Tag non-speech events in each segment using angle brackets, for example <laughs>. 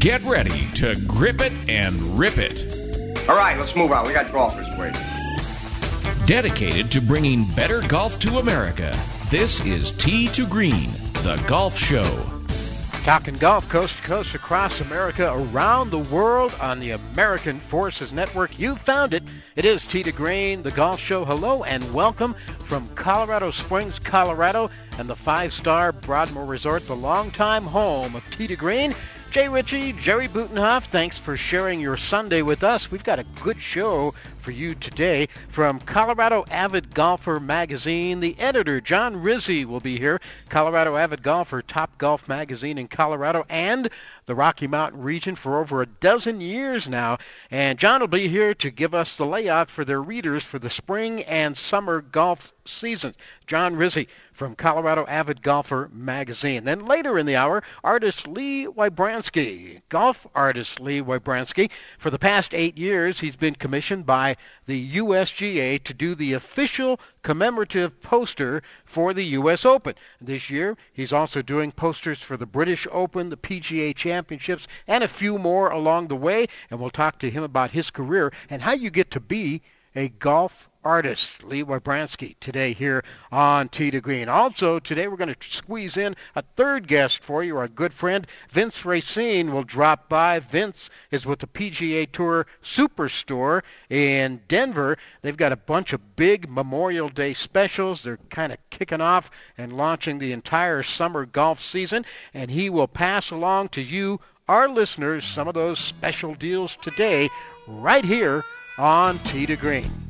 Get ready to grip it and rip it. All right, let's move on. We got golfers waiting. Dedicated to bringing better golf to America, this is Tee to Green, the golf show. Talking golf coast to coast across America, around the world on the American Forces Network. You found it. It is Tee to Green, the golf show. Hello and welcome from Colorado Springs, Colorado, and the five star Broadmoor Resort, the longtime home of Tee to Green. Jay Ritchie, Jerry Butenhoff, thanks for sharing your Sunday with us. We've got a good show for you today. From Colorado Avid Golfer magazine, the editor, John Rizzi, will be here. Colorado Avid Golfer, top golf magazine in Colorado and the Rocky Mountain region for over a dozen years now. And John will be here to give us the layout for their readers for the spring and summer golf season. John Rizzi from Colorado Avid Golfer magazine. Then later in the hour, artist Lee Wybransky, golf artist Lee Wybransky. For the past eight years, he's been commissioned by the USGA to do the official commemorative poster for the U.S. Open. This year, he's also doing posters for the British Open, the PGA Championships, and a few more along the way. And we'll talk to him about his career and how you get to be a golf artist, Lee Wybransky, today here on Tee to Green. Also, today we're going to squeeze in a third guest for you. Our good friend Vince Racine will drop by. Vince is with the PGA Tour Superstore in Denver. They've got a bunch of big Memorial Day specials. They're kind of kicking off and launching the entire summer golf season, and he will pass along to you, our listeners, some of those special deals today, right here on Tee to Green.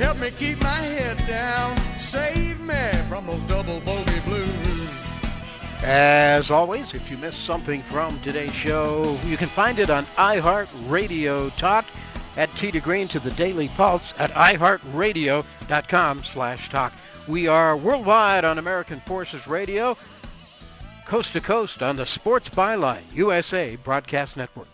Help me keep my head down. Save me from those double bogey blues. As always, if you missed something from today's show, you can find it on iHeartRadio Talk at Tee to Green to the Daily Pulse at iHeartRadio.com slash talk. We are worldwide on American Forces Radio, coast to coast on the Sports Byline USA Broadcast Network.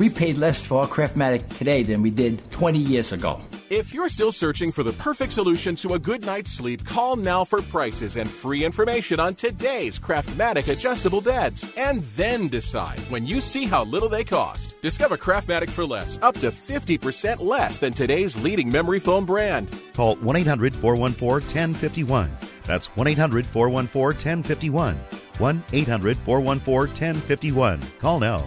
We paid less for our Craftmatic today than we did 20 years ago. If you're still searching for the perfect solution to a good night's sleep, call now for prices and free information on today's Craftmatic adjustable beds. And then decide when you see how little they cost. Discover Craftmatic for less, up to 50% less than today's leading memory foam brand. Call 1 800 414 1051. That's 1 800 414 1051. 1 800 414 1051. Call now.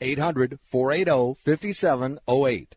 800 480 5708.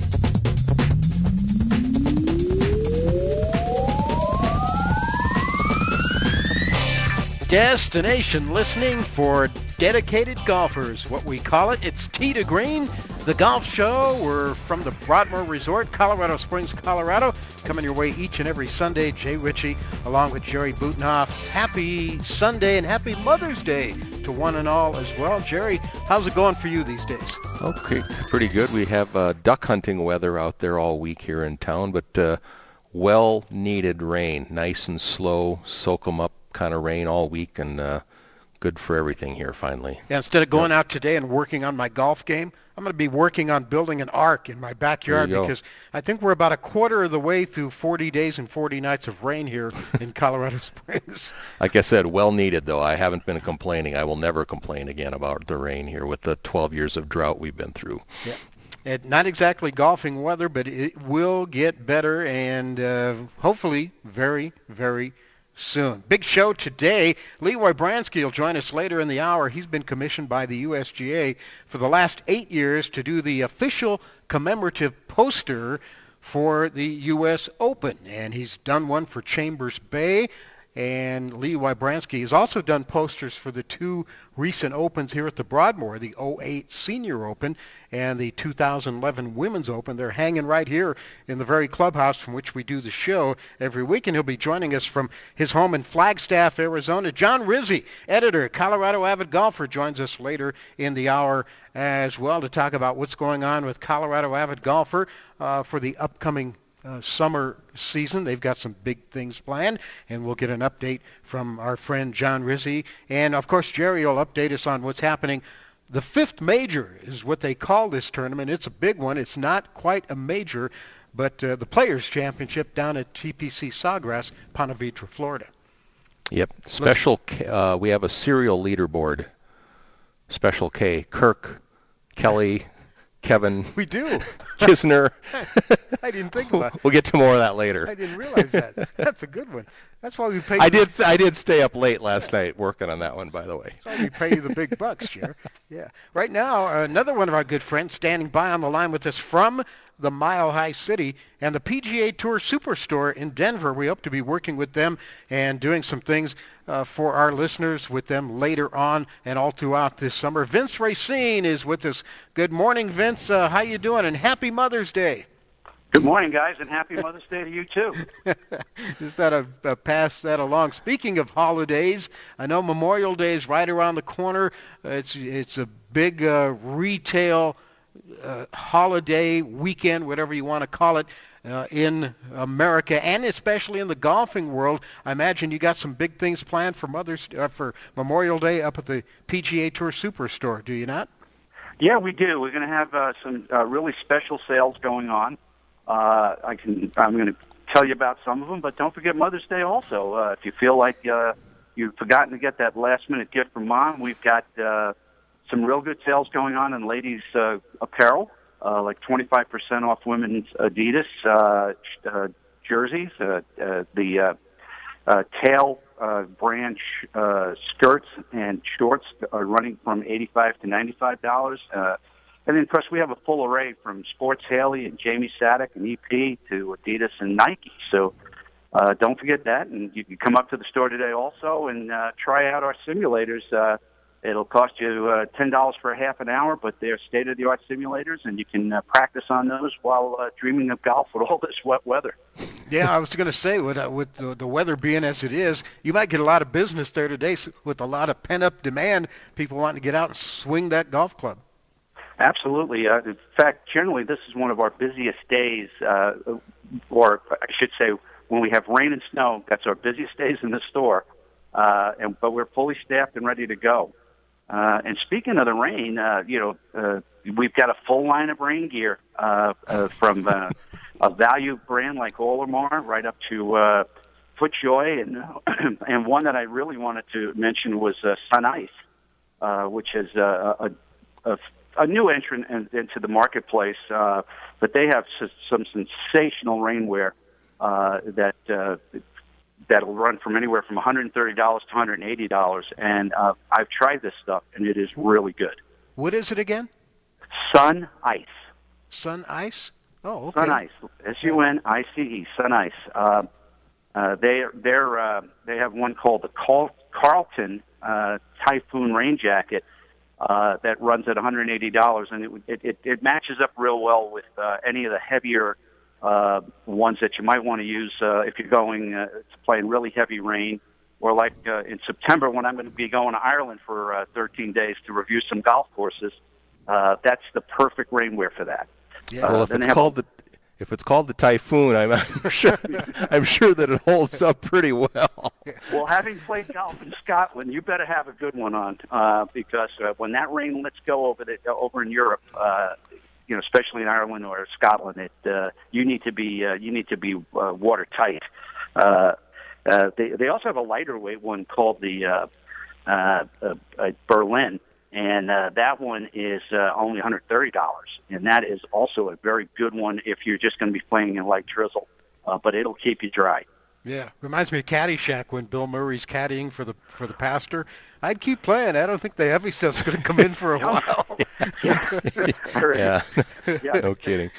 Destination listening for dedicated golfers. What we call it, it's Tee to Green, the golf show. We're from the Broadmoor Resort, Colorado Springs, Colorado. Coming your way each and every Sunday. Jay Ritchie along with Jerry Butenhoff. Happy Sunday and happy Mother's Day to one and all as well. Jerry, how's it going for you these days? Okay, pretty good. We have uh, duck hunting weather out there all week here in town, but uh, well needed rain. Nice and slow, soak 'em up kind of rain all week, and uh, good for everything here finally. Yeah, instead of going out today and working on my golf game, I'm going to be working on building an ark in my backyard go. because I think we're about a quarter of the way through 40 days and 40 nights of rain here in <laughs> Colorado Springs. Like I said, well needed though. I haven't been complaining. I will never complain again about the rain here with the 12 years of drought we've been through. Yeah. It, not exactly golfing weather, but it will get better and uh, hopefully very, very soon. Big show today. Lee Wybransky will join us later in the hour. He's been commissioned by the USGA for the last eight years to do the official commemorative poster for the U.S. Open, and he's done one for Chambers Bay. And Lee Wybransky has also done posters for the two recent opens here at the Broadmoor, the 08 Senior Open and the 2011 Women's Open. They're hanging right here in the very clubhouse from which we do the show every week, and he'll be joining us from his home in Flagstaff, Arizona. John Rizzi, editor, Colorado Avid Golfer, joins us later in the hour as well to talk about what's going on with Colorado Avid Golfer uh, for the upcoming uh, summer season. They've got some big things planned, and we'll get an update from our friend John Rizzi. And of course, Jerry will update us on what's happening. The fifth major is what they call this tournament. It's a big one. It's not quite a major, but uh, the Players' Championship down at TPC Sawgrass, Ponte Vedra, Florida. Yep. Special. K, uh, we have a cereal leaderboard. Special K. Kirk, Kelly, Kevin. We do. <laughs> Kisner. <laughs> I didn't think about it. We'll get to more of that later. I didn't realize that. That's a good one. That's why we pay. I did. I did stay up late last night working on that one, by the way. That's why we pay you the big bucks, Jer. <laughs> Yeah. Right now, another one of our good friends standing by on the line with us from the Mile High City and the PGA Tour Superstore in Denver. We hope to be working with them and doing some things uh, for our listeners with them later on and all throughout this summer. Vince Racine is with us. Good morning, Vince. Uh, how you doing? And happy Mother's Day. Good morning, guys, and happy Mother's Day to you too. Just thought I'd uh, pass that along. Speaking of holidays, I know Memorial Day is right around the corner. Uh, it's it's a big uh, retail uh, holiday weekend, whatever you want to call it, uh, in America and especially in the golfing world. I imagine you got some big things planned for Mother's uh, for Memorial Day up at the PGA Tour Superstore. Do you not? Yeah, we do. We're going to have uh, some uh, really special sales going on. Uh, I can. I'm going to tell you about some of them, but don't forget Mother's Day also. Uh, if you feel like uh, you've forgotten to get that last minute gift from mom, we've got uh, some real good sales going on in ladies' uh, apparel, uh, like 25% off women's Adidas uh, uh, jerseys, uh, uh, the uh, uh, tail uh, branch uh, skirts and shorts are running from 85 to 95 dollars. Uh, and then, of course, we have a full array from Sports Haley and Jamie Sadock and EP to Adidas and Nike. So uh, don't forget that. And you can come up to the store today also and uh, try out our simulators. Uh, It'll cost you uh, ten dollars for a half an hour, but they're state of the art simulators, and you can uh, practice on those while uh, dreaming of golf with all this wet weather. Yeah, I was going to say with uh, with the, the weather being as it is, you might get a lot of business there today with a lot of pent up demand. People wanting to get out and swing that golf club. Absolutely. Uh, in fact, generally, this is one of our busiest days, uh, or I should say, when we have rain and snow, that's our busiest days in the store. Uh, and but we're fully staffed and ready to go. Uh, and speaking of the rain, uh, you know, uh, we've got a full line of rain gear uh, uh, from uh, a value brand like Olimar right up to uh, FootJoy, and <clears throat> and one that I really wanted to mention was uh, Sun Ice, uh, which is uh, a, a a new entrant in, into the marketplace, uh, but they have s- some sensational rainwear uh, that uh, that'll run from anywhere from $130 to $180. And uh, I've tried this stuff, and it is really good. What is it again? Sun Ice. Sun Ice. Oh, okay. Sun Ice. S U N I C E. Sun Ice. Uh, uh, they they're uh, they have one called the Carl- Carlton uh, Typhoon Rain Jacket uh, that runs at $180, and it, it it it matches up real well with uh, any of the heavier uh, ones that you might want to use uh, if you're going uh, to play in really heavy rain. Or like uh, in September when I'm going to be going to Ireland for uh, 13 days to review some golf courses, uh, that's the perfect rainwear for that. Yeah. Uh, well, if it's have- called the if it's called the typhoon, I'm, <laughs> I'm sure I'm sure that it holds up pretty well. Well, having played golf in Scotland, you better have a good one on uh, because uh, when that rain lets go over the over in Europe, uh, you know, especially in Ireland or Scotland, it uh, you need to be uh, you need to be uh, watertight. Uh, uh, they they also have a lighter weight one called the uh, uh, uh, uh, Berlin, and uh, that one is uh, only $130, and that is also a very good one if you're just going to be playing in light drizzle, uh, but it'll keep you dry. Yeah, reminds me of Caddyshack when Bill Murray's caddying for the for the pastor. I'd keep playing. I don't think the heavy stuff's going to come in for a <laughs> while. Yeah. Yeah. no kidding.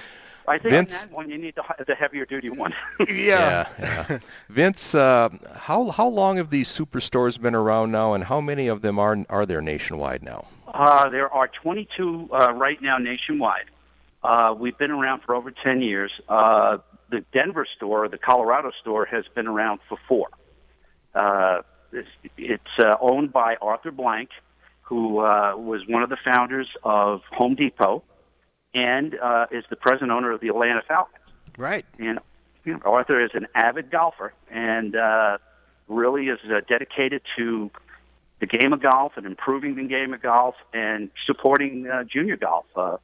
I think Vince- on that one you need the, the heavier duty one. <laughs> Yeah. yeah. Vince, uh, how how long have these superstores been around now, and how many of them are are there nationwide now? Uh, there are 22 uh, right now nationwide. Uh, we've been around for over 10 years. Uh, the Denver store, the Colorado store, has been around for four. Uh, it's it's uh, owned by Arthur Blank, who uh, was one of the founders of Home Depot, and uh, is the present owner of the Atlanta Falcons. Right. And you know, Arthur is an avid golfer and uh, really is uh, dedicated to the game of golf and improving the game of golf and supporting uh, junior golf. Uh,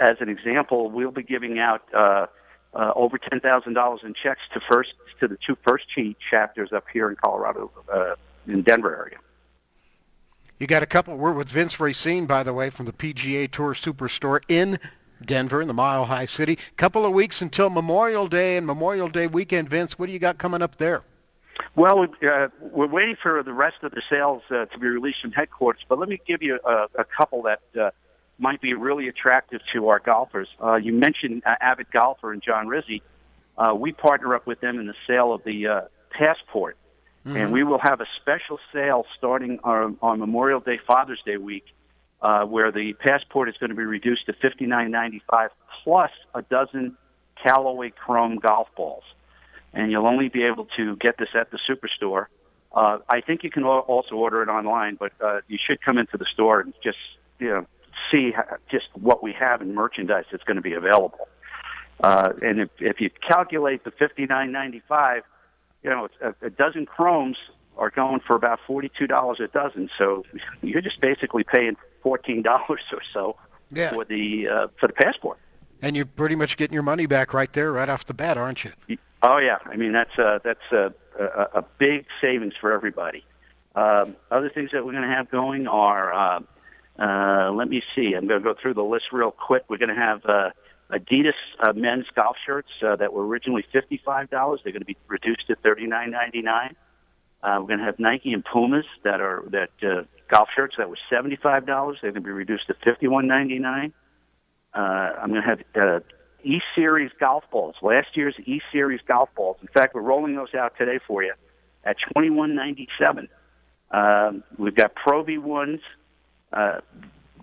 as an example, we'll be giving out uh, uh, over ten thousand dollars in checks to first to the two first tee chapters up here in Colorado, uh, in Denver area. You got a couple. We're with Vince Racine, by the way, from the PGA Tour Superstore in Denver, in the Mile High City. Couple of weeks until Memorial Day and Memorial Day weekend. Vince, what do you got coming up there? Well, uh, we're waiting for the rest of the sales uh, to be released from headquarters, but let me give you a, a couple that uh, might be really attractive to our golfers. Uh, you mentioned uh, Avid Golfer and John Rizzi. Uh, we partner up with them in the sale of the uh, Passport, and we will have a special sale starting on, on Memorial Day, Father's Day week, uh, where the Passport is going to be reduced to fifty nine ninety five plus a dozen Callaway Chrome golf balls and you'll only be able to get this at the superstore. Uh, I think you can also order it online, but uh, you should come into the store and just you know see how, just what we have in merchandise that's going to be available. Uh, and if, if you calculate the fifty nine ninety five, you know a, a dozen chromes are going for about forty two dollars a dozen. So <laughs> you're just basically paying fourteen <laughs> dollars or so Yeah. for the uh, for the passport. And you're pretty much getting your money back right there, right off the bat, aren't you? Oh yeah, I mean that's a that's a a, a big savings for everybody. Um, other things that we're going to have going are, uh, uh, let me see, I'm going to go through the list real quick. We're going to have uh, Adidas uh, men's golf shirts uh, that were originally fifty five dollars. They're going to be reduced to thirty nine ninety nine. Uh, we're going to have Nike and Pumas that are that uh, golf shirts that were seventy five dollars. They're going to be reduced to fifty one ninety nine. Uh, I'm going to have uh, E Series golf balls. Last year's E Series golf balls. In fact, we're rolling those out today for you at twenty one ninety seven. Um, we've got Pro V1s, uh,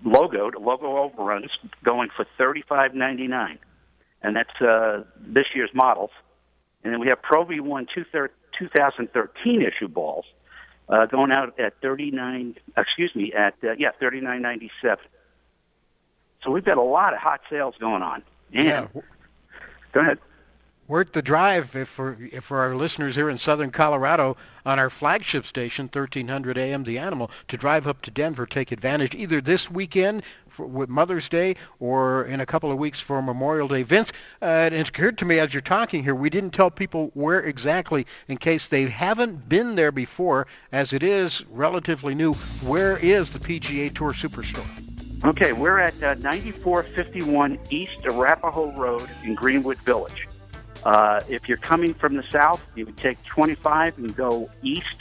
logoed, logo overruns going for thirty five ninety nine, and that's uh, this year's models. And then we have Pro V1 2013 issue balls uh, going out at thirty nine. Excuse me, at uh, yeah thirty nine ninety seven. So we've got a lot of hot sales going on. And Yeah. go ahead. Worth the drive if for if for our listeners here in southern Colorado on our flagship station 1300 AM The Animal to drive up to Denver take advantage either this weekend for, with Mother's Day or in a couple of weeks for Memorial Day. Vince, uh, it occurred to me as you're talking here we didn't tell people where exactly in case they haven't been there before as it is relatively new. Where is the PGA Tour Superstore? Okay, we're at uh, 9451 East Arapahoe Road in Greenwood Village. Uh, if you're coming from the south, you would take 25 and go east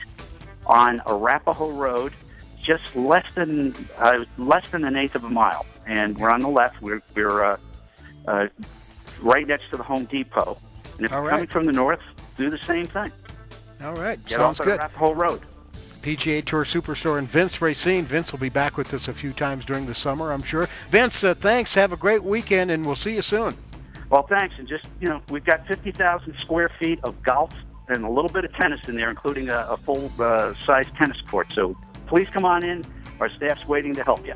on Arapahoe Road, just less than uh, less than an eighth of a mile, and we're on the left. We're we're uh, uh, right next to the Home Depot. And if All you're right. coming from the north, do the same thing. All right, Get sounds off good. Arapahoe Road. PGA Tour Superstore and Vince Racine. Vince will be back with us a few times during the summer, I'm sure. Vince, uh, thanks. Have a great weekend, and we'll see you soon. Well, thanks. And just, you know, we've got 50,000 square feet of golf and a little bit of tennis in there, including a, a full uh, size tennis court. So please come on in. Our staff's waiting to help you.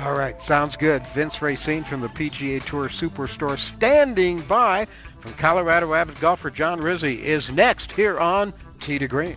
All right, sounds good. Vince Racine from the PGA Tour Superstore standing by from Colorado Avid golfer John Rizzi is next here on Tee to Green.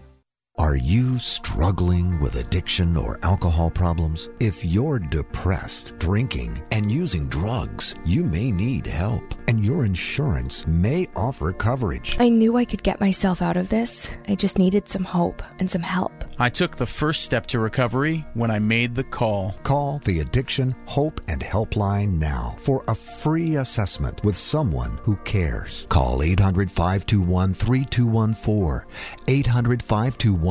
Are you struggling with addiction or alcohol problems? If you're depressed, drinking, and using drugs, you may need help, and your insurance may offer coverage. I knew I could get myself out of this. I just needed some hope and some help. I took the first step to recovery when I made the call. Call the Addiction Hope and Helpline now for a free assessment with someone who cares. Call 800 521 3214. 800 521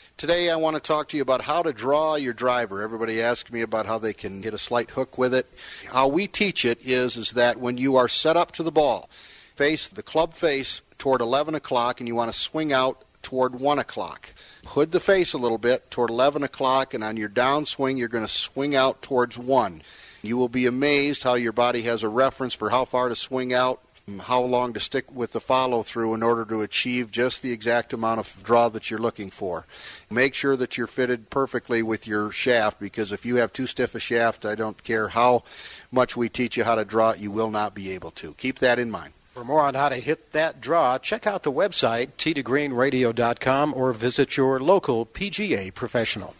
Today, I want to talk to you about how to draw your driver. Everybody asks me about how they can get a slight hook with it. How we teach it is, is that when you are set up to the ball, face the club face toward 11 o'clock, and you want to swing out toward 1 o'clock. Hood the face a little bit toward 11 o'clock, and on your downswing, you're going to swing out towards 1. You will be amazed how your body has a reference for how far to swing out, Um, how long to stick with the follow through in order to achieve just the exact amount of draw that you're looking for. Make sure that you're fitted perfectly with your shaft because if you have too stiff a shaft, I don't care how much we teach you how to draw it, you will not be able to. Keep that in mind. For more on how to hit that draw, check out the website, teetogreenradio.com, or visit your local PGA professional.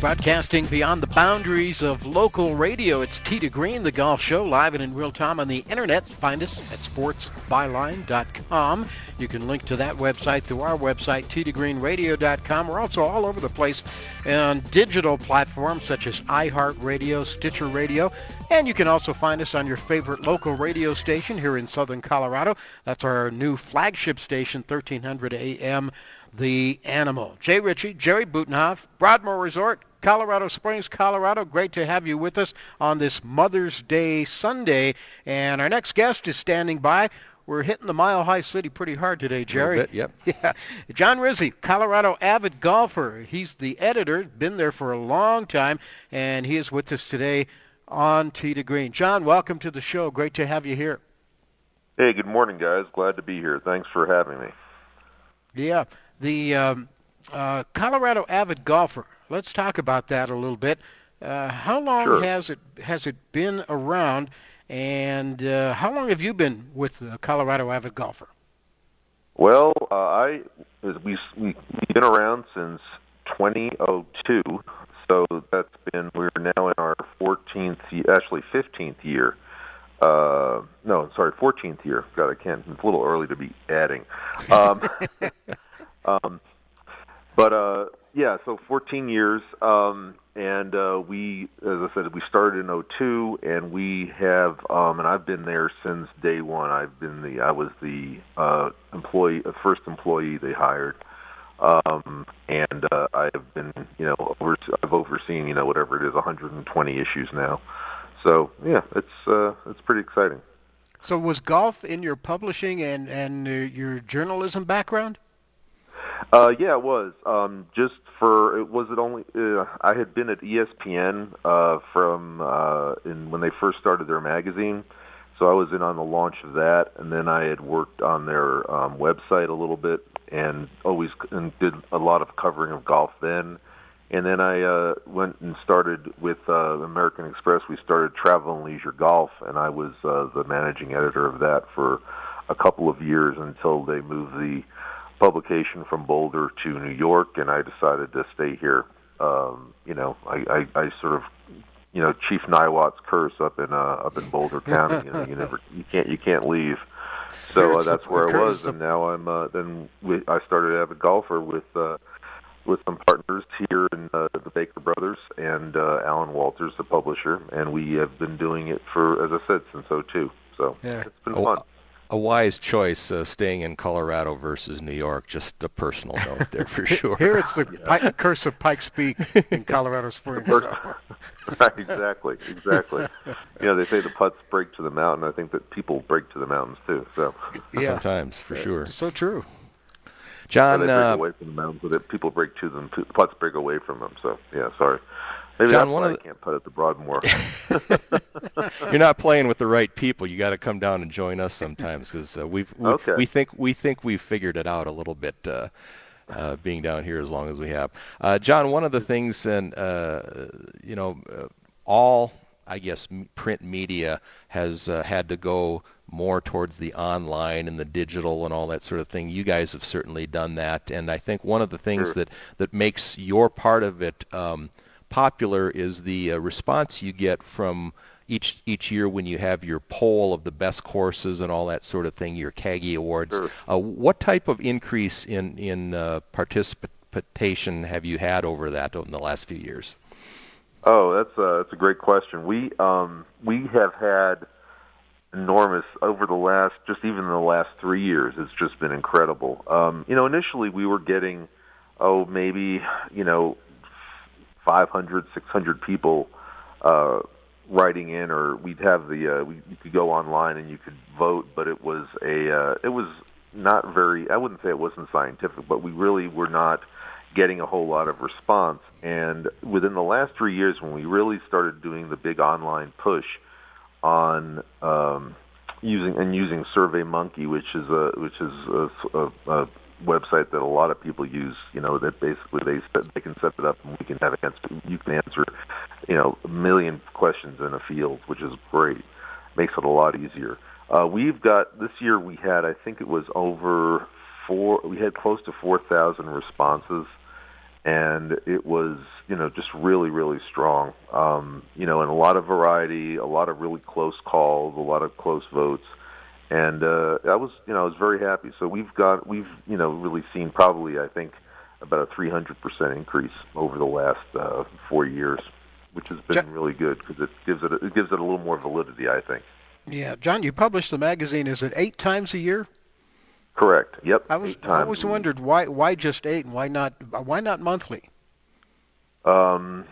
Broadcasting beyond the boundaries of local radio, it's to Green, the golf show, live and in real time on the internet. Find us at sportsbyline.com. You can link to that website through our website, teetogreenradio.com. We're also all over the place on digital platforms such as iHeartRadio, Stitcher Radio, and you can also find us on your favorite local radio station here in southern Colorado. That's our new flagship station, 1300 AM, The Animal. Jay Ritchie, Jerry Butenhoff, Broadmoor Resort, Colorado Springs, Colorado. Great to have you with us on this Mother's Day Sunday. And our next guest is standing by. We're hitting the Mile High City pretty hard today, Jerry. Bit, yep. <laughs> Yeah. John Rizzi, Colorado avid golfer. He's the editor, been there for a long time, and he is with us today on Tee to Green. John, welcome to the show. Great to have you here. Hey, good morning, guys. Glad to be here. Thanks for having me. Yeah. The um, uh, Colorado avid golfer. Let's talk about that a little bit. Uh, how long sure. has it has it been around? And uh, how long have you been with the Colorado Avid Golfer? Well, uh, I we we've been around since 2002, so that's been we're now in our 14th, actually 15th year. Uh, no, sorry, 14th year. God, I can't. It's a little early to be adding. Um, <laughs> um, but uh, yeah, so 14 years. Um, and uh, we, as I said, we started in '02, and we have, um, and I've been there since day one. I've been the, I was the uh, employee, the first employee they hired, um, and uh, I have been, you know, over, I've overseen, you know, whatever it is, 120 issues now. So yeah, it's uh, it's pretty exciting. So was golf in your publishing and and uh, your journalism background? Uh, yeah, it was. Um, just for it was it only uh, I had been at ESPN uh, from uh, in when they first started their magazine, so I was in on the launch of that, and then I had worked on their um, website a little bit, and always and did a lot of covering of golf then. And then I uh, went and started with uh, American Express. We started Travel and Leisure Golf, and I was uh, the managing editor of that for a couple of years until they moved the publication from Boulder to New York, and I decided to stay here. Um, you know, I, I, I sort of, you know, Chief Niwot's curse up in uh, up in Boulder County. You know, you never, <laughs> you can't, you can't leave. So uh, that's where I was, and now I'm. Uh, then we, I started Avid Golfer with uh, with some partners here in uh, the Baker Brothers and uh, Alan Walters, the publisher, and we have been doing it for, as I said, since '02. So yeah. it's been fun a wise choice uh, staying in Colorado versus New York. Just a personal note there for sure. Here it's the yeah. Pike, curse of Pikes Peak in Colorado Springs. <laughs> right, exactly, exactly. you know, they say the putts break to the mountain. I think that people break to the mountains too. So yeah. sometimes, for sure. So true. John, they break uh, away from the mountains, but people break to them. Putts break away from them. So yeah, sorry. Maybe John, one of I the- can't putt at the Broadmoor. <laughs> You're not playing with the right people. You got to come down and join us sometimes because uh, we've we, Okay. we think we think we've figured it out a little bit. Uh, uh, being down here as long as we have, uh, John. One of the things, and uh, you know, uh, all I guess print media has uh, had to go more towards the online and the digital and all that sort of thing. You guys have certainly done that, and I think one of the things Sure. that that makes your part of it um, popular is the uh, response you get from each each year when you have your poll of the best courses and all that sort of thing, your CAGI awards. Sure. Uh, what type of increase in in uh, participation have you had over that in the last few years? Oh, that's a that's a great question. We um we have had enormous over the last just even the last three years. It's just been incredible. Um, you know, initially we were getting oh maybe you know 500, 600 people uh, writing in, or we'd have the uh, we you could go online and you could vote, but it was a uh, it was not very. I wouldn't say it wasn't scientific, but we really were not getting a whole lot of response. And within the last three years, when we really started doing the big online push on um, using and using SurveyMonkey, which is a which is a, a, a website that a lot of people use. You know that basically they they can set it up and we can have answer. You can answer, you know, a million questions in a field, which is great. Makes it a lot easier. Uh, we've got this year. We had I think it was over four. We had close to four thousand responses and it was you know just really really strong um you know and a lot of variety a lot of really close calls a lot of close votes and uh i was you know i was very happy so we've got we've you know really seen probably i think about a 300% increase over the last uh 4 years which has been really good because it gives it a, it gives it a little more validity i think Yeah, John, you publish the magazine. Is it eight times a year? correct yep I was I always wondered why why just eight and why not why not monthly? um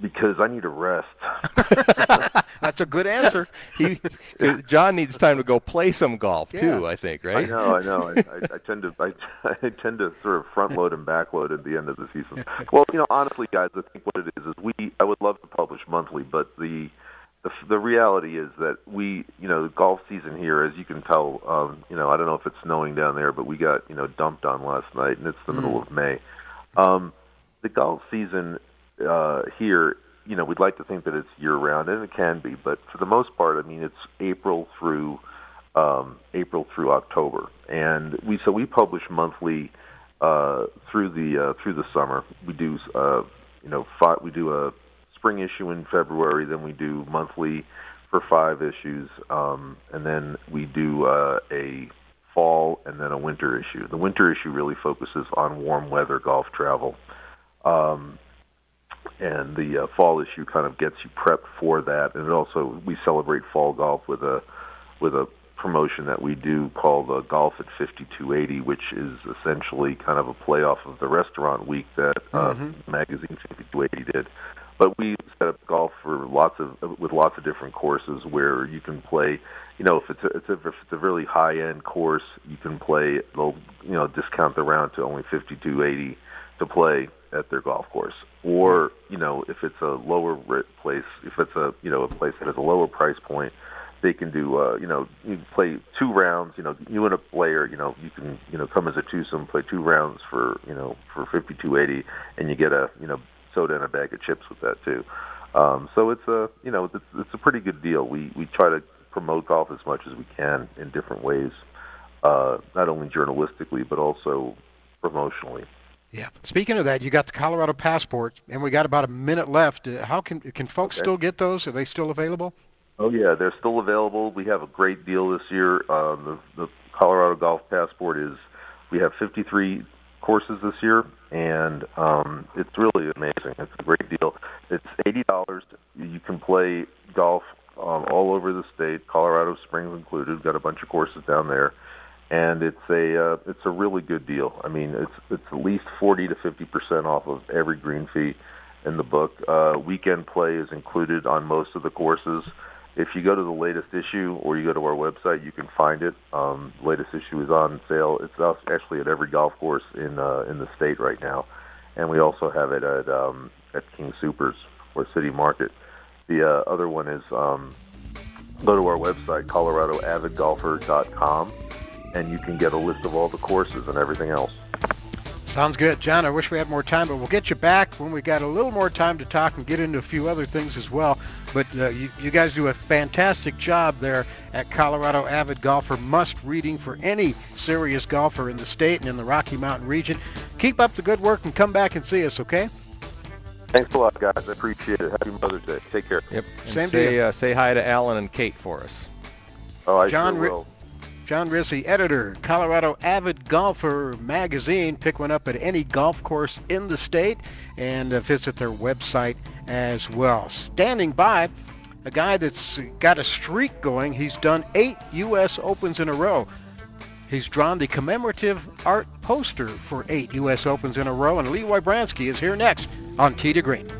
because i need a rest <laughs> That's a good answer. he, John needs time to go play some golf too. I think, right? I know, I know. I, I, I tend to, I, <laughs> I tend to sort of front load and back load at the end of the season. Well, you know, honestly, guys, I think what it is is we. I would love to publish monthly, but the, the, the reality is that we, you know, the golf season here, as you can tell, um, you know, I don't know if it's snowing down there, but we got, you know, dumped on last night, and it's the middle of May. Um, the golf season uh, here, you know, we'd like to think that it's year round, and it can be, but for the most part, I mean, it's April through um, April through October, and we so we publish monthly uh, through the uh, through the summer. We do uh, you know five, we do a spring issue in February, then we do monthly for five issues, um, and then we do uh, a fall and then a winter issue. The winter issue really focuses on warm weather golf travel. Um, and the uh, fall issue kind of gets you prepped for that. And also we celebrate fall golf with a with a promotion that we do called uh, Golf at 5280, which is essentially kind of a playoff of the restaurant week that uh, magazine 5280 did. But we set up golf for lots of with lots of different courses where you can play. You know, if it's a, it's a, if it's a really high end course, you can play. They'll you know discount the round to only 5280 to play at their golf course. Or you know, if it's a lower place, if it's a you know a place that has a lower price point, they can do uh, you know you can play two rounds. You know, you and a player, you know, you can you know come as a twosome, play two rounds for you know for 5280, and you get a you know soda and a bag of chips with that too. Um, so it's a you know it's, it's a pretty good deal. We we try to promote golf as much as we can in different ways, uh, not only journalistically but also promotionally. Yeah. Speaking of that, you got the Colorado passport, and we got about a minute left. Uh, How can can folks Okay. still get those? Are they still available? Oh yeah, they're still available. We have a great deal this year. Um, the, the Colorado Golf Passport is we have 53 courses this year, and um, it's really amazing. It's a great deal. It's eighty dollars. You can play golf um, all over the state, Colorado Springs included. We've got a bunch of courses down there, and it's a uh, it's a really good deal. I mean, it's it's at least 40 to 50 percent off of every green fee in the book. Uh, weekend play is included on most of the courses. If you go to the latest issue or you go to our website, you can find it. Um, latest issue is on sale. It's actually at every golf course in uh, in the state right now, and we also have it at um, at King Soopers or City Market. The uh, other one is um, go to our website, coloradoavidgolfer.com, and you can get a list of all the courses and everything else. Sounds good. John, I wish we had more time, but we'll get you back when we got a little more time to talk and get into a few other things as well. But uh, you, you guys do a fantastic job there at Colorado Avid Golfer. Must reading for any serious golfer in the state and in the Rocky Mountain region. Keep up the good work and come back and see us, okay? Thanks a lot, guys. I appreciate it. Happy Mother's Day. Take care. Yep. And Same to say, you. uh, say hi to Alan and Kate for us. Oh, I John sure Ri- will. John Rizzi, editor, Colorado Avid Golfer magazine. Pick one up at any golf course in the state and uh, visit their website as well. Standing by, a guy that's got a streak going. He's done eight U.S. Opens in a row. He's drawn the commemorative art poster for eight U.S. Opens in a row, and Lee Wybranski is here next on Tee to Green.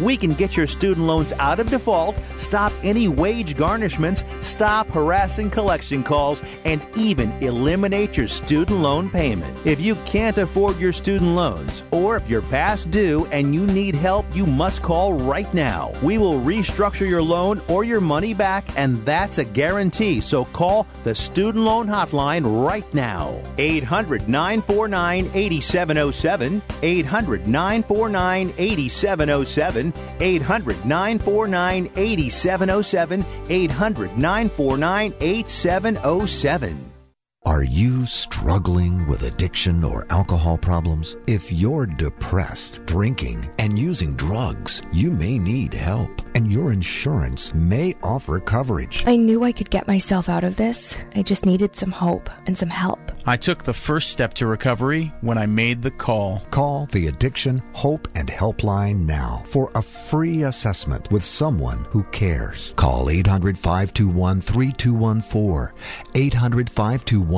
We can get your student loans out of default, stop any wage garnishments, stop harassing collection calls, and even eliminate your student loan payment. If you can't afford your student loans, or if you're past due and you need help, you must call right now. We will restructure your loan or your money back, and that's a guarantee. So call the Student Loan Hotline right now. 800 949 8707. 800 949 8707. 800 949 8707. 800 949 8707. Are you struggling with addiction or alcohol problems? If you're depressed, drinking, and using drugs, you may need help, and your insurance may offer coverage. I knew I could get myself out of this. I just needed some hope and some help. I took the first step to recovery when I made the call. Call the Addiction Hope and Helpline now for a free assessment with someone who cares. Call 800 521 3214. 800 521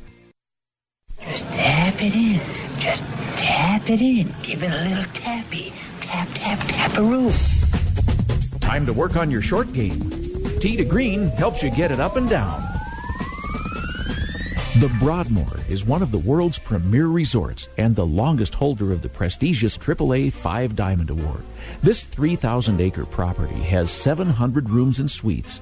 Tap it in. Just tap it in. Give it a little tappy. Tap, tap, taparoo. Time to work on your short game. Tee to Green helps you get it up and down. The Broadmoor is one of the world's premier resorts and the longest holder of the prestigious AAA Five Diamond Award. This 3,000 acre property has 700 rooms and suites,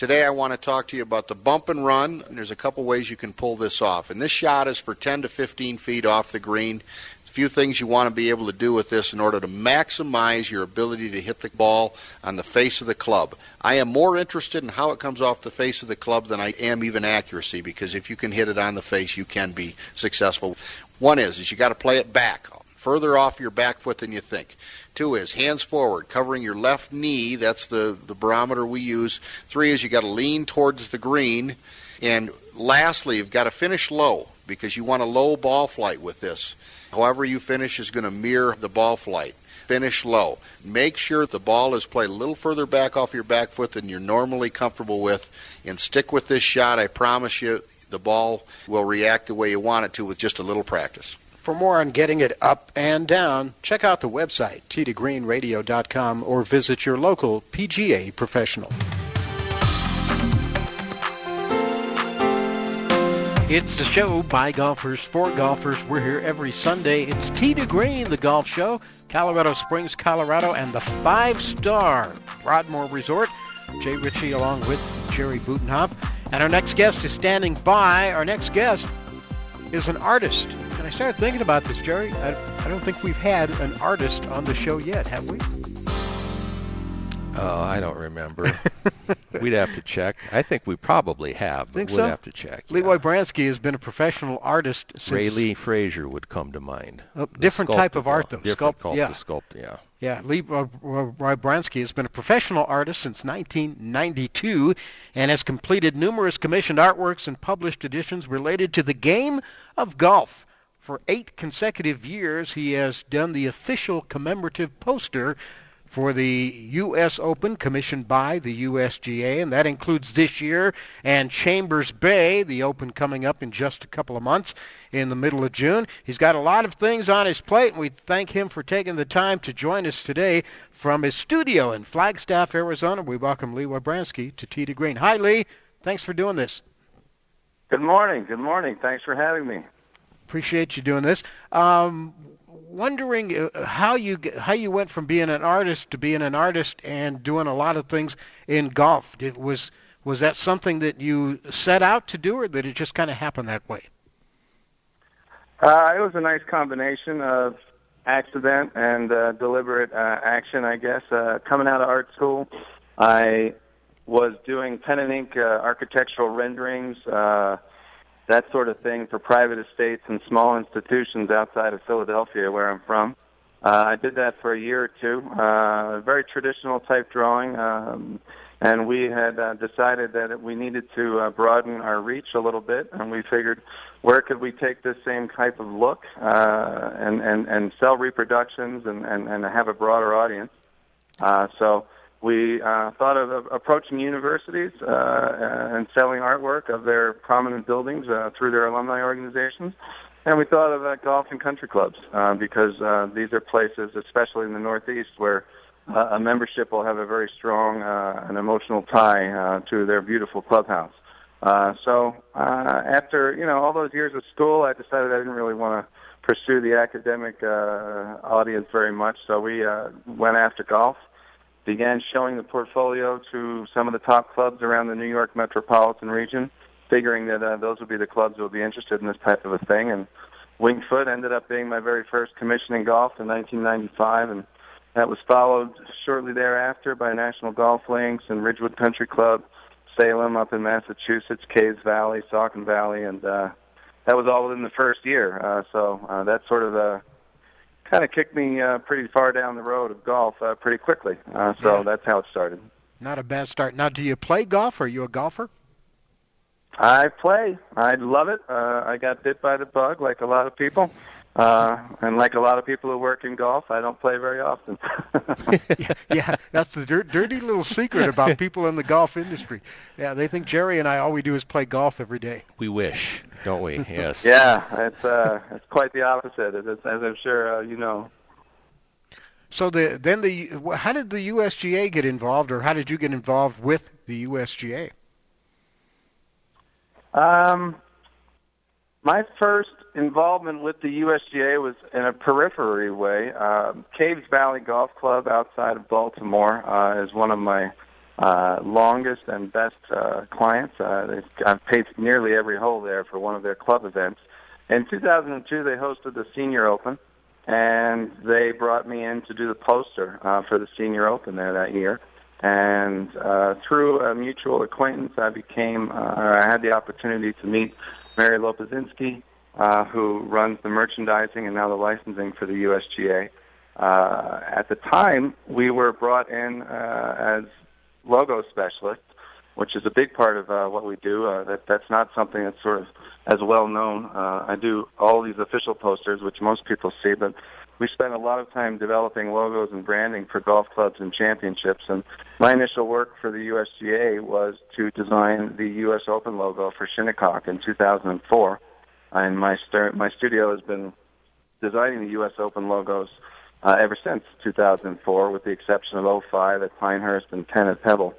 Today, I want to talk to you about the bump and run. There's a couple ways you can pull this off. And this shot is for 10 to 15 feet off the green. A few things you want to be able to do with this in order to maximize your ability to hit the ball on the face of the club. I am more interested in how it comes off the face of the club than I am even accuracy because if you can hit it on the face, you can be successful. One is, is you got to play it back, further off your back foot than you think. Two is hands forward, covering your left knee. That's the, the barometer we use. Three is you got to lean towards the green. And lastly, you've got to finish low because you want a low ball flight with this. However, you finish is going to mirror the ball flight. Finish low. Make sure the ball is played a little further back off your back foot than you're normally comfortable with. And stick with this shot. I promise you, the ball will react the way you want it to with just a little practice. For more on getting it up and down, check out the website, teetogreenradio.com, or visit your local PGA professional. It's the show by golfers for golfers. We're here every Sunday. It's to Green, the golf show, Colorado Springs, Colorado, and the five-star Broadmoor Resort. Jay Ritchie along with Jerry Butenhoff. And our next guest is standing by. Our next guest is an artist. I started thinking about this, Jerry. I, I don't think we've had an artist on the show yet, have we? Oh, I don't remember. <laughs> We'd have to check. I think we probably have, but Think we'd so? have to check. Lee Wybranski has been a professional artist since Ray Lee Frazier would come to mind. Oh, different type of art, though. Different Sculpt- yeah. sculpt, yeah. Yeah, Lee uh, Bransky has been a professional artist since 1992 and has completed numerous commissioned artworks and published editions related to the game of golf. For eight consecutive years, he has done the official commemorative poster for the U.S. Open commissioned by the USGA, and that includes this year and Chambers Bay, the Open coming up in just a couple of months in the middle of June. He's got a lot of things on his plate, and we thank him for taking the time to join us today from his studio in Flagstaff, Arizona. We welcome Lee Wybranski to Tee to Green. Hi, Lee. Thanks for doing this. Good morning. Good morning. Thanks for having me. Appreciate you doing this. Um, wondering uh, how you how you went from being an artist to being an artist and doing a lot of things in golf. Was was that something that you set out to do, or did it just kind of happen that way? Uh, it was a nice combination of accident and uh, deliberate uh, action, I guess. Uh, coming out of art school, I was doing pen and ink uh, architectural renderings, uh, that sort of thing for private estates and small institutions outside of Philadelphia, where I'm from. Uh, I did that for a year or two. Uh, very traditional type drawing. Um, and we had uh, decided that we needed to uh, broaden our reach a little bit, and we figured where could we take this same type of look uh, and, and, and sell reproductions and, and, and have a broader audience. Uh, so we uh, thought of, approaching universities uh, and selling artwork of their prominent buildings uh, through their alumni organizations. And we thought of uh, golf and country clubs uh, because uh, these are places, especially in the Northeast, where uh, a membership will have a very strong uh, and emotional tie uh, to their beautiful clubhouse. Uh, so uh, after you know all those years of school, I decided I didn't really want to pursue the academic uh, audience very much. So we uh, went after golf, began showing the portfolio to some of the top clubs around the New York metropolitan region, figuring that uh, those would be the clubs that would be interested in this type of a thing. And Winged Foot ended up being my very first commission in golf in 1995, and that was followed shortly thereafter by National Golf Links and Ridgewood Country Club, Salem up in Massachusetts, Caves Valley, Saucon Valley, and uh, that was all within the first year. Uh, so uh, that sort of uh, kind of kicked me uh, pretty far down the road of golf uh, pretty quickly. Uh, so that's how it started. Not a bad start. Now, do you play golf? Are you a golfer? I play. I love it. Uh, I got bit by the bug, like a lot of people. Uh, and like a lot of people who work in golf, I don't play very often. <laughs> yeah, yeah, that's the dir- dirty little secret about people in the golf industry. Yeah, they think Jerry and I all we do is play golf every day. We wish, don't we? <laughs> Yes. yeah, it's uh, it's quite the opposite, as, as I'm sure uh, you know. So the then the how did the USGA get involved, or how did you get involved with the USGA? Um, my first involvement with the USGA was in a periphery way. Um, Caves Valley Golf Club outside of Baltimore uh, is one of my uh, longest and best uh, clients. Uh, I've paid nearly every hole there for one of their club events. In 2002, they hosted the Senior Open, and they brought me in to do the poster uh, for the Senior Open there that year. And uh, through a mutual acquaintance, I became, uh, I had the opportunity to meet Mary Lopuszynski, uh, who runs the merchandising and now the licensing for the USGA. Uh, at the time, we were brought in uh, as logo specialists, which is a big part of uh, what we do. Uh, that that's not something that's sort of as well known. Uh, I do all these official posters, which most people see, but we spend a lot of time developing logos and branding for golf clubs and championships. And my initial work for the USGA was to design the U.S. Open logo for Shinnecock in 2004. And my my studio has been designing the U.S. Open logos uh, ever since 2004, with the exception of 05 at Pinehurst and 10 at Pebble.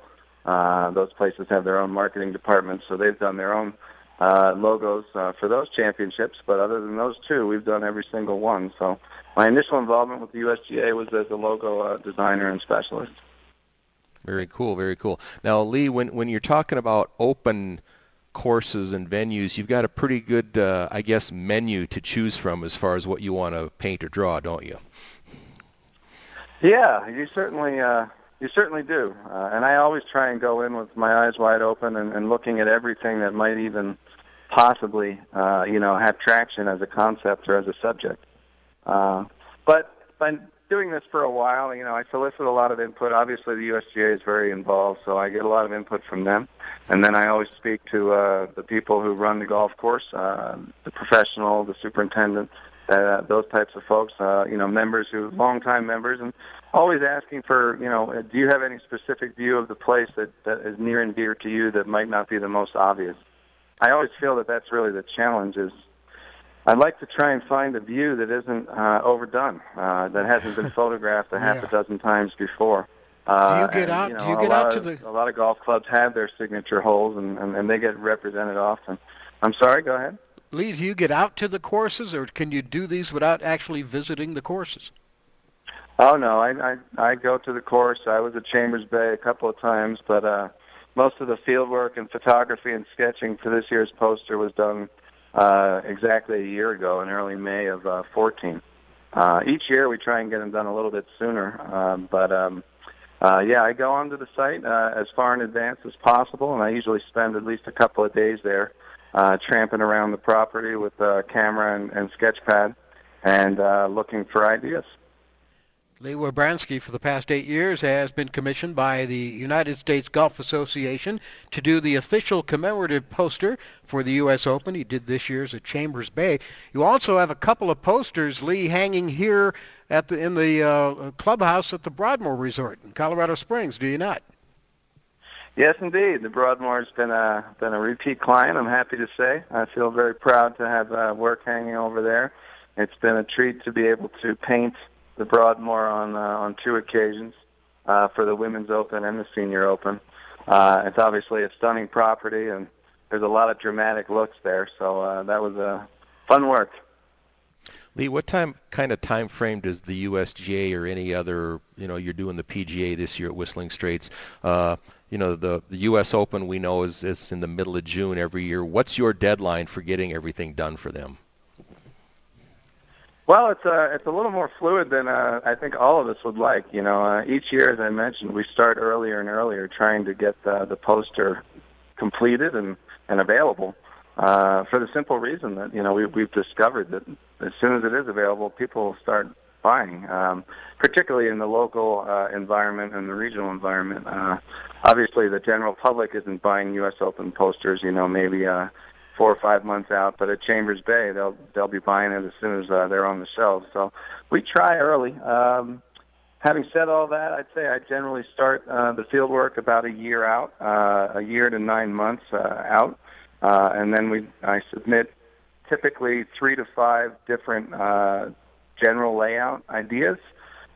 Uh, those places have their own marketing departments, so they've done their own uh, logos uh, for those championships. But other than those two, we've done every single one. So my initial involvement with the USGA was as a logo uh, designer and specialist. Very cool, very cool. Now, Lee, when when you're talking about open courses and venues, you've got a pretty good, uh, I guess, menu to choose from as far as what you want to paint or draw, don't you? Yeah, you certainly uh, you certainly do, uh, and I always try and go in with my eyes wide open and, and looking at everything that might even possibly, uh, you know, have traction as a concept or as a subject. Uh, but by doing this for a while, you know, I solicit a lot of input. Obviously, the USGA is very involved, so I get a lot of input from them. And then I always speak to uh, the people who run the golf course, uh, the professional, the superintendent, uh, those types of folks. Uh, you know, members who, longtime members, and always asking for, you know, uh, do you have any specific view of the place that that is near and dear to you that might not be the most obvious? I always feel that that's really the challenge. Is I'd like to try and find a view that isn't uh, overdone, uh, that hasn't been <laughs> photographed a half Yeah. a dozen times before. Uh, Do you get and, out- You know, do you get out to of- the- A lot of golf clubs have their signature holes, and, and, and they get represented often. I'm sorry. Go ahead. Lee, do you get out to the courses, or can you do these without actually visiting the courses? Oh no, I I I go to the course. I was at Chambers Bay a couple of times, but uh most of the field work and photography and sketching for this year's poster was done uh exactly a year ago in early May of uh 14. Uh each year we try and get them done a little bit sooner, um but um uh yeah, I go onto the site uh as far in advance as possible and I usually spend at least a couple of days there uh tramping around the property with uh camera and, and sketch pad and uh looking for ideas. Lee Wybranski, for the past eight years, has been commissioned by the United States Golf Association to do the official commemorative poster for the U.S. Open. He did this year's at Chambers Bay. You also have a couple of posters, Lee, hanging here at the in the uh, clubhouse at the Broadmoor Resort in Colorado Springs. Do you not? Yes, indeed. The Broadmoor's been a been a repeat client. I'm happy to say. I feel very proud to have uh, work hanging over there. It's been a treat to be able to paint the Broadmoor on uh, on two occasions uh, for the Women's Open and the Senior Open. Uh, it's obviously a stunning property, and there's a lot of dramatic looks there. So uh, that was a fun work. Lee, what time kind of time frame does the USGA or any other, you know, you're doing the PGA this year at Whistling Straits? Uh, you know, the the U.S. Open we know is is in the middle of June every year. What's your deadline for getting everything done for them? Well, it's uh, it's a little more fluid than uh, I think all of us would like. You know, uh, each year, as I mentioned, we start earlier and earlier trying to get the, the poster completed and and available. Uh, for the simple reason that you know we, we've discovered that as soon as it is available, people start buying, um, particularly in the local uh, environment and the regional environment. Uh, obviously, the general public isn't buying U.S. Open posters. You know, maybe. Uh, four or five months out, but at Chambers Bay, they'll they'll be buying it as soon as uh, they're on the shelves. So we try early. Um, having said all that, I'd say I generally start uh, the field work about a year out, uh, a year to nine months uh, out, uh, and then we I submit typically three to five different uh, general layout ideas,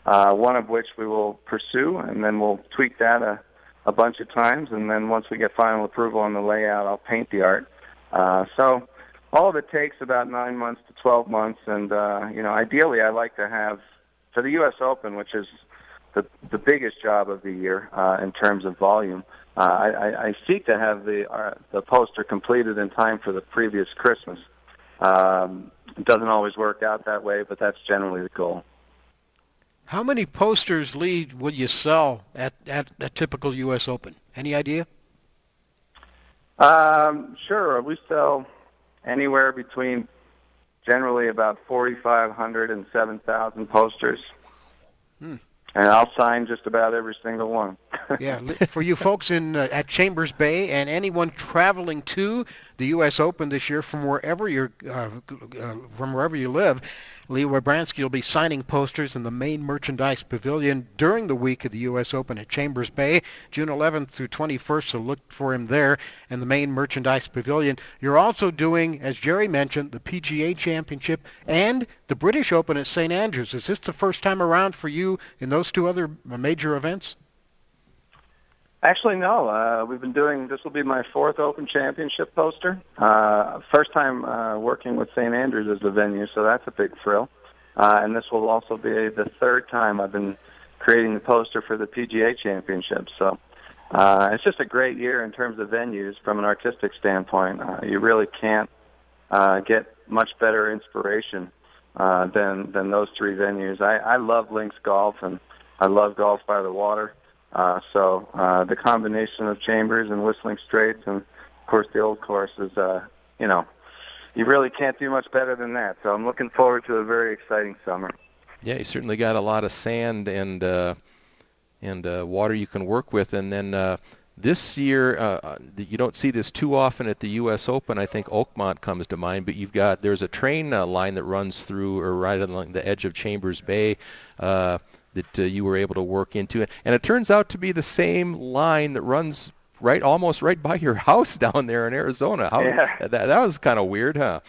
uh, one of which we will pursue, and then we'll tweak that a, a bunch of times, and then once we get final approval on the layout, I'll paint the art. Uh, so all of it takes about nine months to 12 months, and uh, you know, ideally, I like to have for the U.S. Open, which is the the biggest job of the year uh, in terms of volume. Uh, I, I seek to have the uh, the poster completed in time for the previous Christmas. Um, it doesn't always work out that way, but that's generally the goal. How many posters, Lee, would you sell at, at a typical U.S. Open? Any idea? Um, sure. We sell anywhere between generally about 4,500 and 7,000 posters. Hmm. And I'll sign just about every single one. <laughs> yeah, for you folks in uh, at Chambers Bay and anyone traveling to the U.S. Open this year from wherever you're uh, uh, from wherever you live, Lee Wybranski will be signing posters in the main merchandise pavilion during the week of the U.S. Open at Chambers Bay, June 11th through 21st. So look for him there in the main merchandise pavilion. You're also doing, as Jerry mentioned, the PGA Championship and the British Open at St. Andrews. Is this the first time around for you in those two other major events? Actually, no. Uh, we've been doing. This will be my fourth Open Championship poster. Uh, first time uh, working with St. Andrews as the venue, so that's a big thrill. Uh, and this will also be the third time I've been creating the poster for the PGA Championship. So uh, it's just a great year in terms of venues from an artistic standpoint. Uh, you really can't uh, get much better inspiration uh, than than those three venues. I, I love links golf and I love golf by the water. Uh, so uh, the combination of Chambers and Whistling Straits, and of course the old course is, uh, you know, you really can't do much better than that. So I'm looking forward to a very exciting summer. Yeah, you certainly got a lot of sand and uh, and uh, water you can work with, and then. Uh, this year, uh, uh you don't see this too often at the U.S. Open. I think Oakmont comes to mind, but you've got there's a train uh, line that runs through or right along the edge of Chambers Bay. Uh, that uh, you were able to work into it. And it turns out to be the same line that runs right almost right by your <laughs> house down there in Arizona. How, yeah. that, that was kind of weird, huh?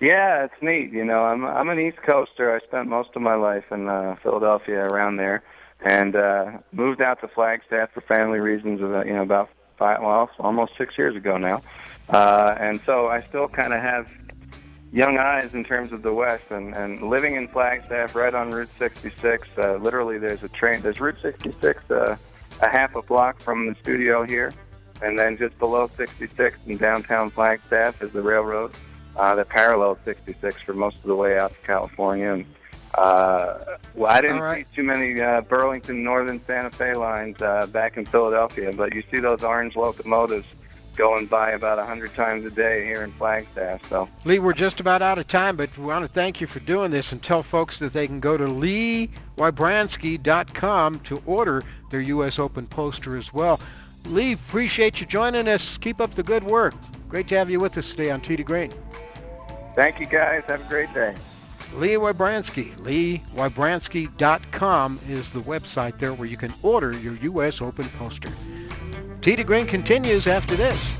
Yeah, it's neat. You know, I'm I'm an East Coaster. I spent most of my life in uh, Philadelphia around there, and uh, moved out to Flagstaff for family reasons. About you know about five, well, almost six years ago now, uh, and so I still kind of have young eyes in terms of the West, and, and living in Flagstaff, right on Route 66. Uh, literally, there's a train. There's Route 66, uh, a half a block from the studio here, and then just below 66 in downtown Flagstaff is the railroad uh, that parallels 66 for most of the way out to California. And uh, well, I didn't right. see too many uh, Burlington Northern Santa Fe lines uh, back in Philadelphia, but you see those orange locomotives going by about a hundred times a day here in Flagstaff. So, Lee, we're just about out of time, but we want to thank you for doing this and tell folks that they can go to leewybranski.com to order their U.S. Open poster as well. Lee, appreciate you joining us. Keep up the good work. Great to have you with us today on to Green. Thank you, guys. Have a great day. Lee Wybranski. LeeWybranski.com is the website there where you can order your U.S. Open poster. To Green continues after this.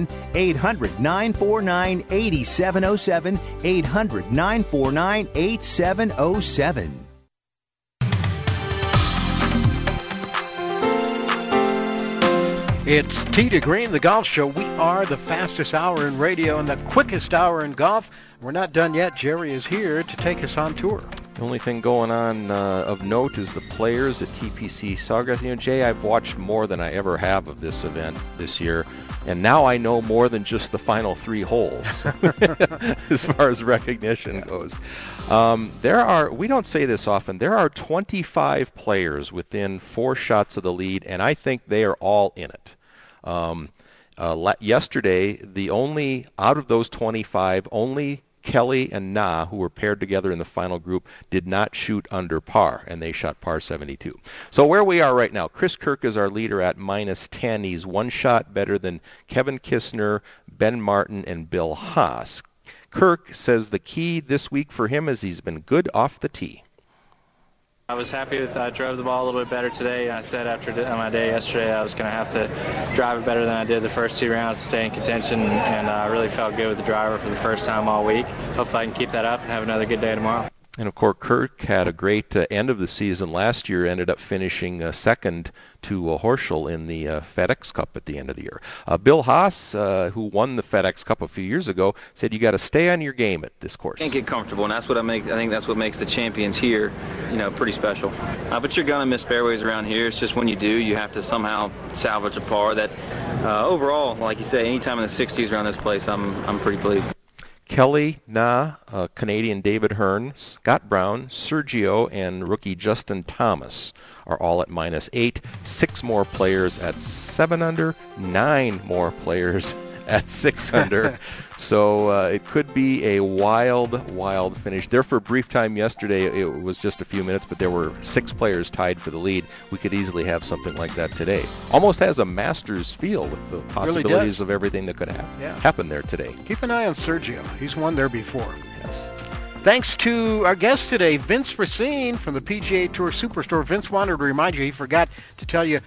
800 949 8707. 800 949 8707. It's Tee to Green, the golf show. We are the fastest hour in radio and the quickest hour in golf. We're not done yet. Jerry is here to take us on tour. The only thing going on uh, of note is the players at TPC Sawgrass. You know, Jay, I've watched more than I ever have of this event this year, and now I know more than just the final three holes <laughs> as far as recognition goes. Um, there are, we don't say this often, there are 25 players within four shots of the lead, and I think they are all in it. Um, uh, yesterday, the only, out of those 25, only Kelly and Na, who were paired together in the final group, did not shoot under par, and they shot par 72. So where we are right now, Chris Kirk is our leader at minus 10. He's one shot better than Kevin Kisner, Ben Martin, and Bill Haas. Kirk says the key this week for him is he's been good off the tee. I was happy with I drove the ball a little bit better today. I said after my day yesterday I was going to have to drive it better than I did the first two rounds to stay in contention, and I really felt good with the driver for the first time all week. Hopefully I can keep that up and have another good day tomorrow. And of course, Kirk had a great uh, end of the season last year. Ended up finishing uh, second to uh, Horschel in the uh, FedEx Cup at the end of the year. Uh, Bill Haas, uh, who won the FedEx Cup a few years ago, said you got to stay on your game at this course. Can't get comfortable, and that's what I make. I think that's what makes the champions here, you know, pretty special. but you're gonna miss fairways around here. It's just when you do, you have to somehow salvage a par. That overall, like you say, anytime in the 60s around this place, I'm I'm pretty pleased. Kelly Na, uh, Canadian David Hearn, Scott Brown, Sergio, and rookie Justin Thomas are all at minus eight. Six more players at seven under, nine more players <laughs> at six under. <laughs> so uh, it could be a wild, wild finish. There for a brief time yesterday, it was just a few minutes, but there were six players tied for the lead. We could easily have something like that today. Almost has a Masters feel with the possibilities really of everything that could ha- yeah. happen there today. Keep an eye on Sergio. He's won there before. Yes. Thanks to our guest today, Vince Racine from the PGA Tour Superstore. Vince wanted to remind you, he forgot to tell you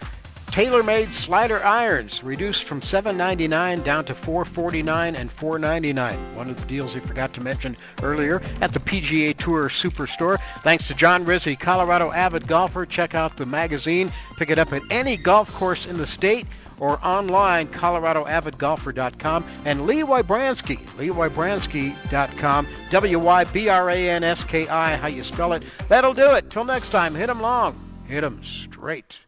TaylorMade SLDR irons reduced from $7.99 down to $4.49 and $4.99. One of the deals he forgot to mention earlier at the PGA Tour Superstore. Thanks to John Rizzi, Colorado avid golfer. Check out the magazine. Pick it up at any golf course in the state or online, coloradoavidgolfer.com, and Lee Wybranski, leewybranski.com, W-Y-B-R-A-N-S-K-I, how you spell it. That'll do it. Till next time, hit 'em long, hit 'em straight.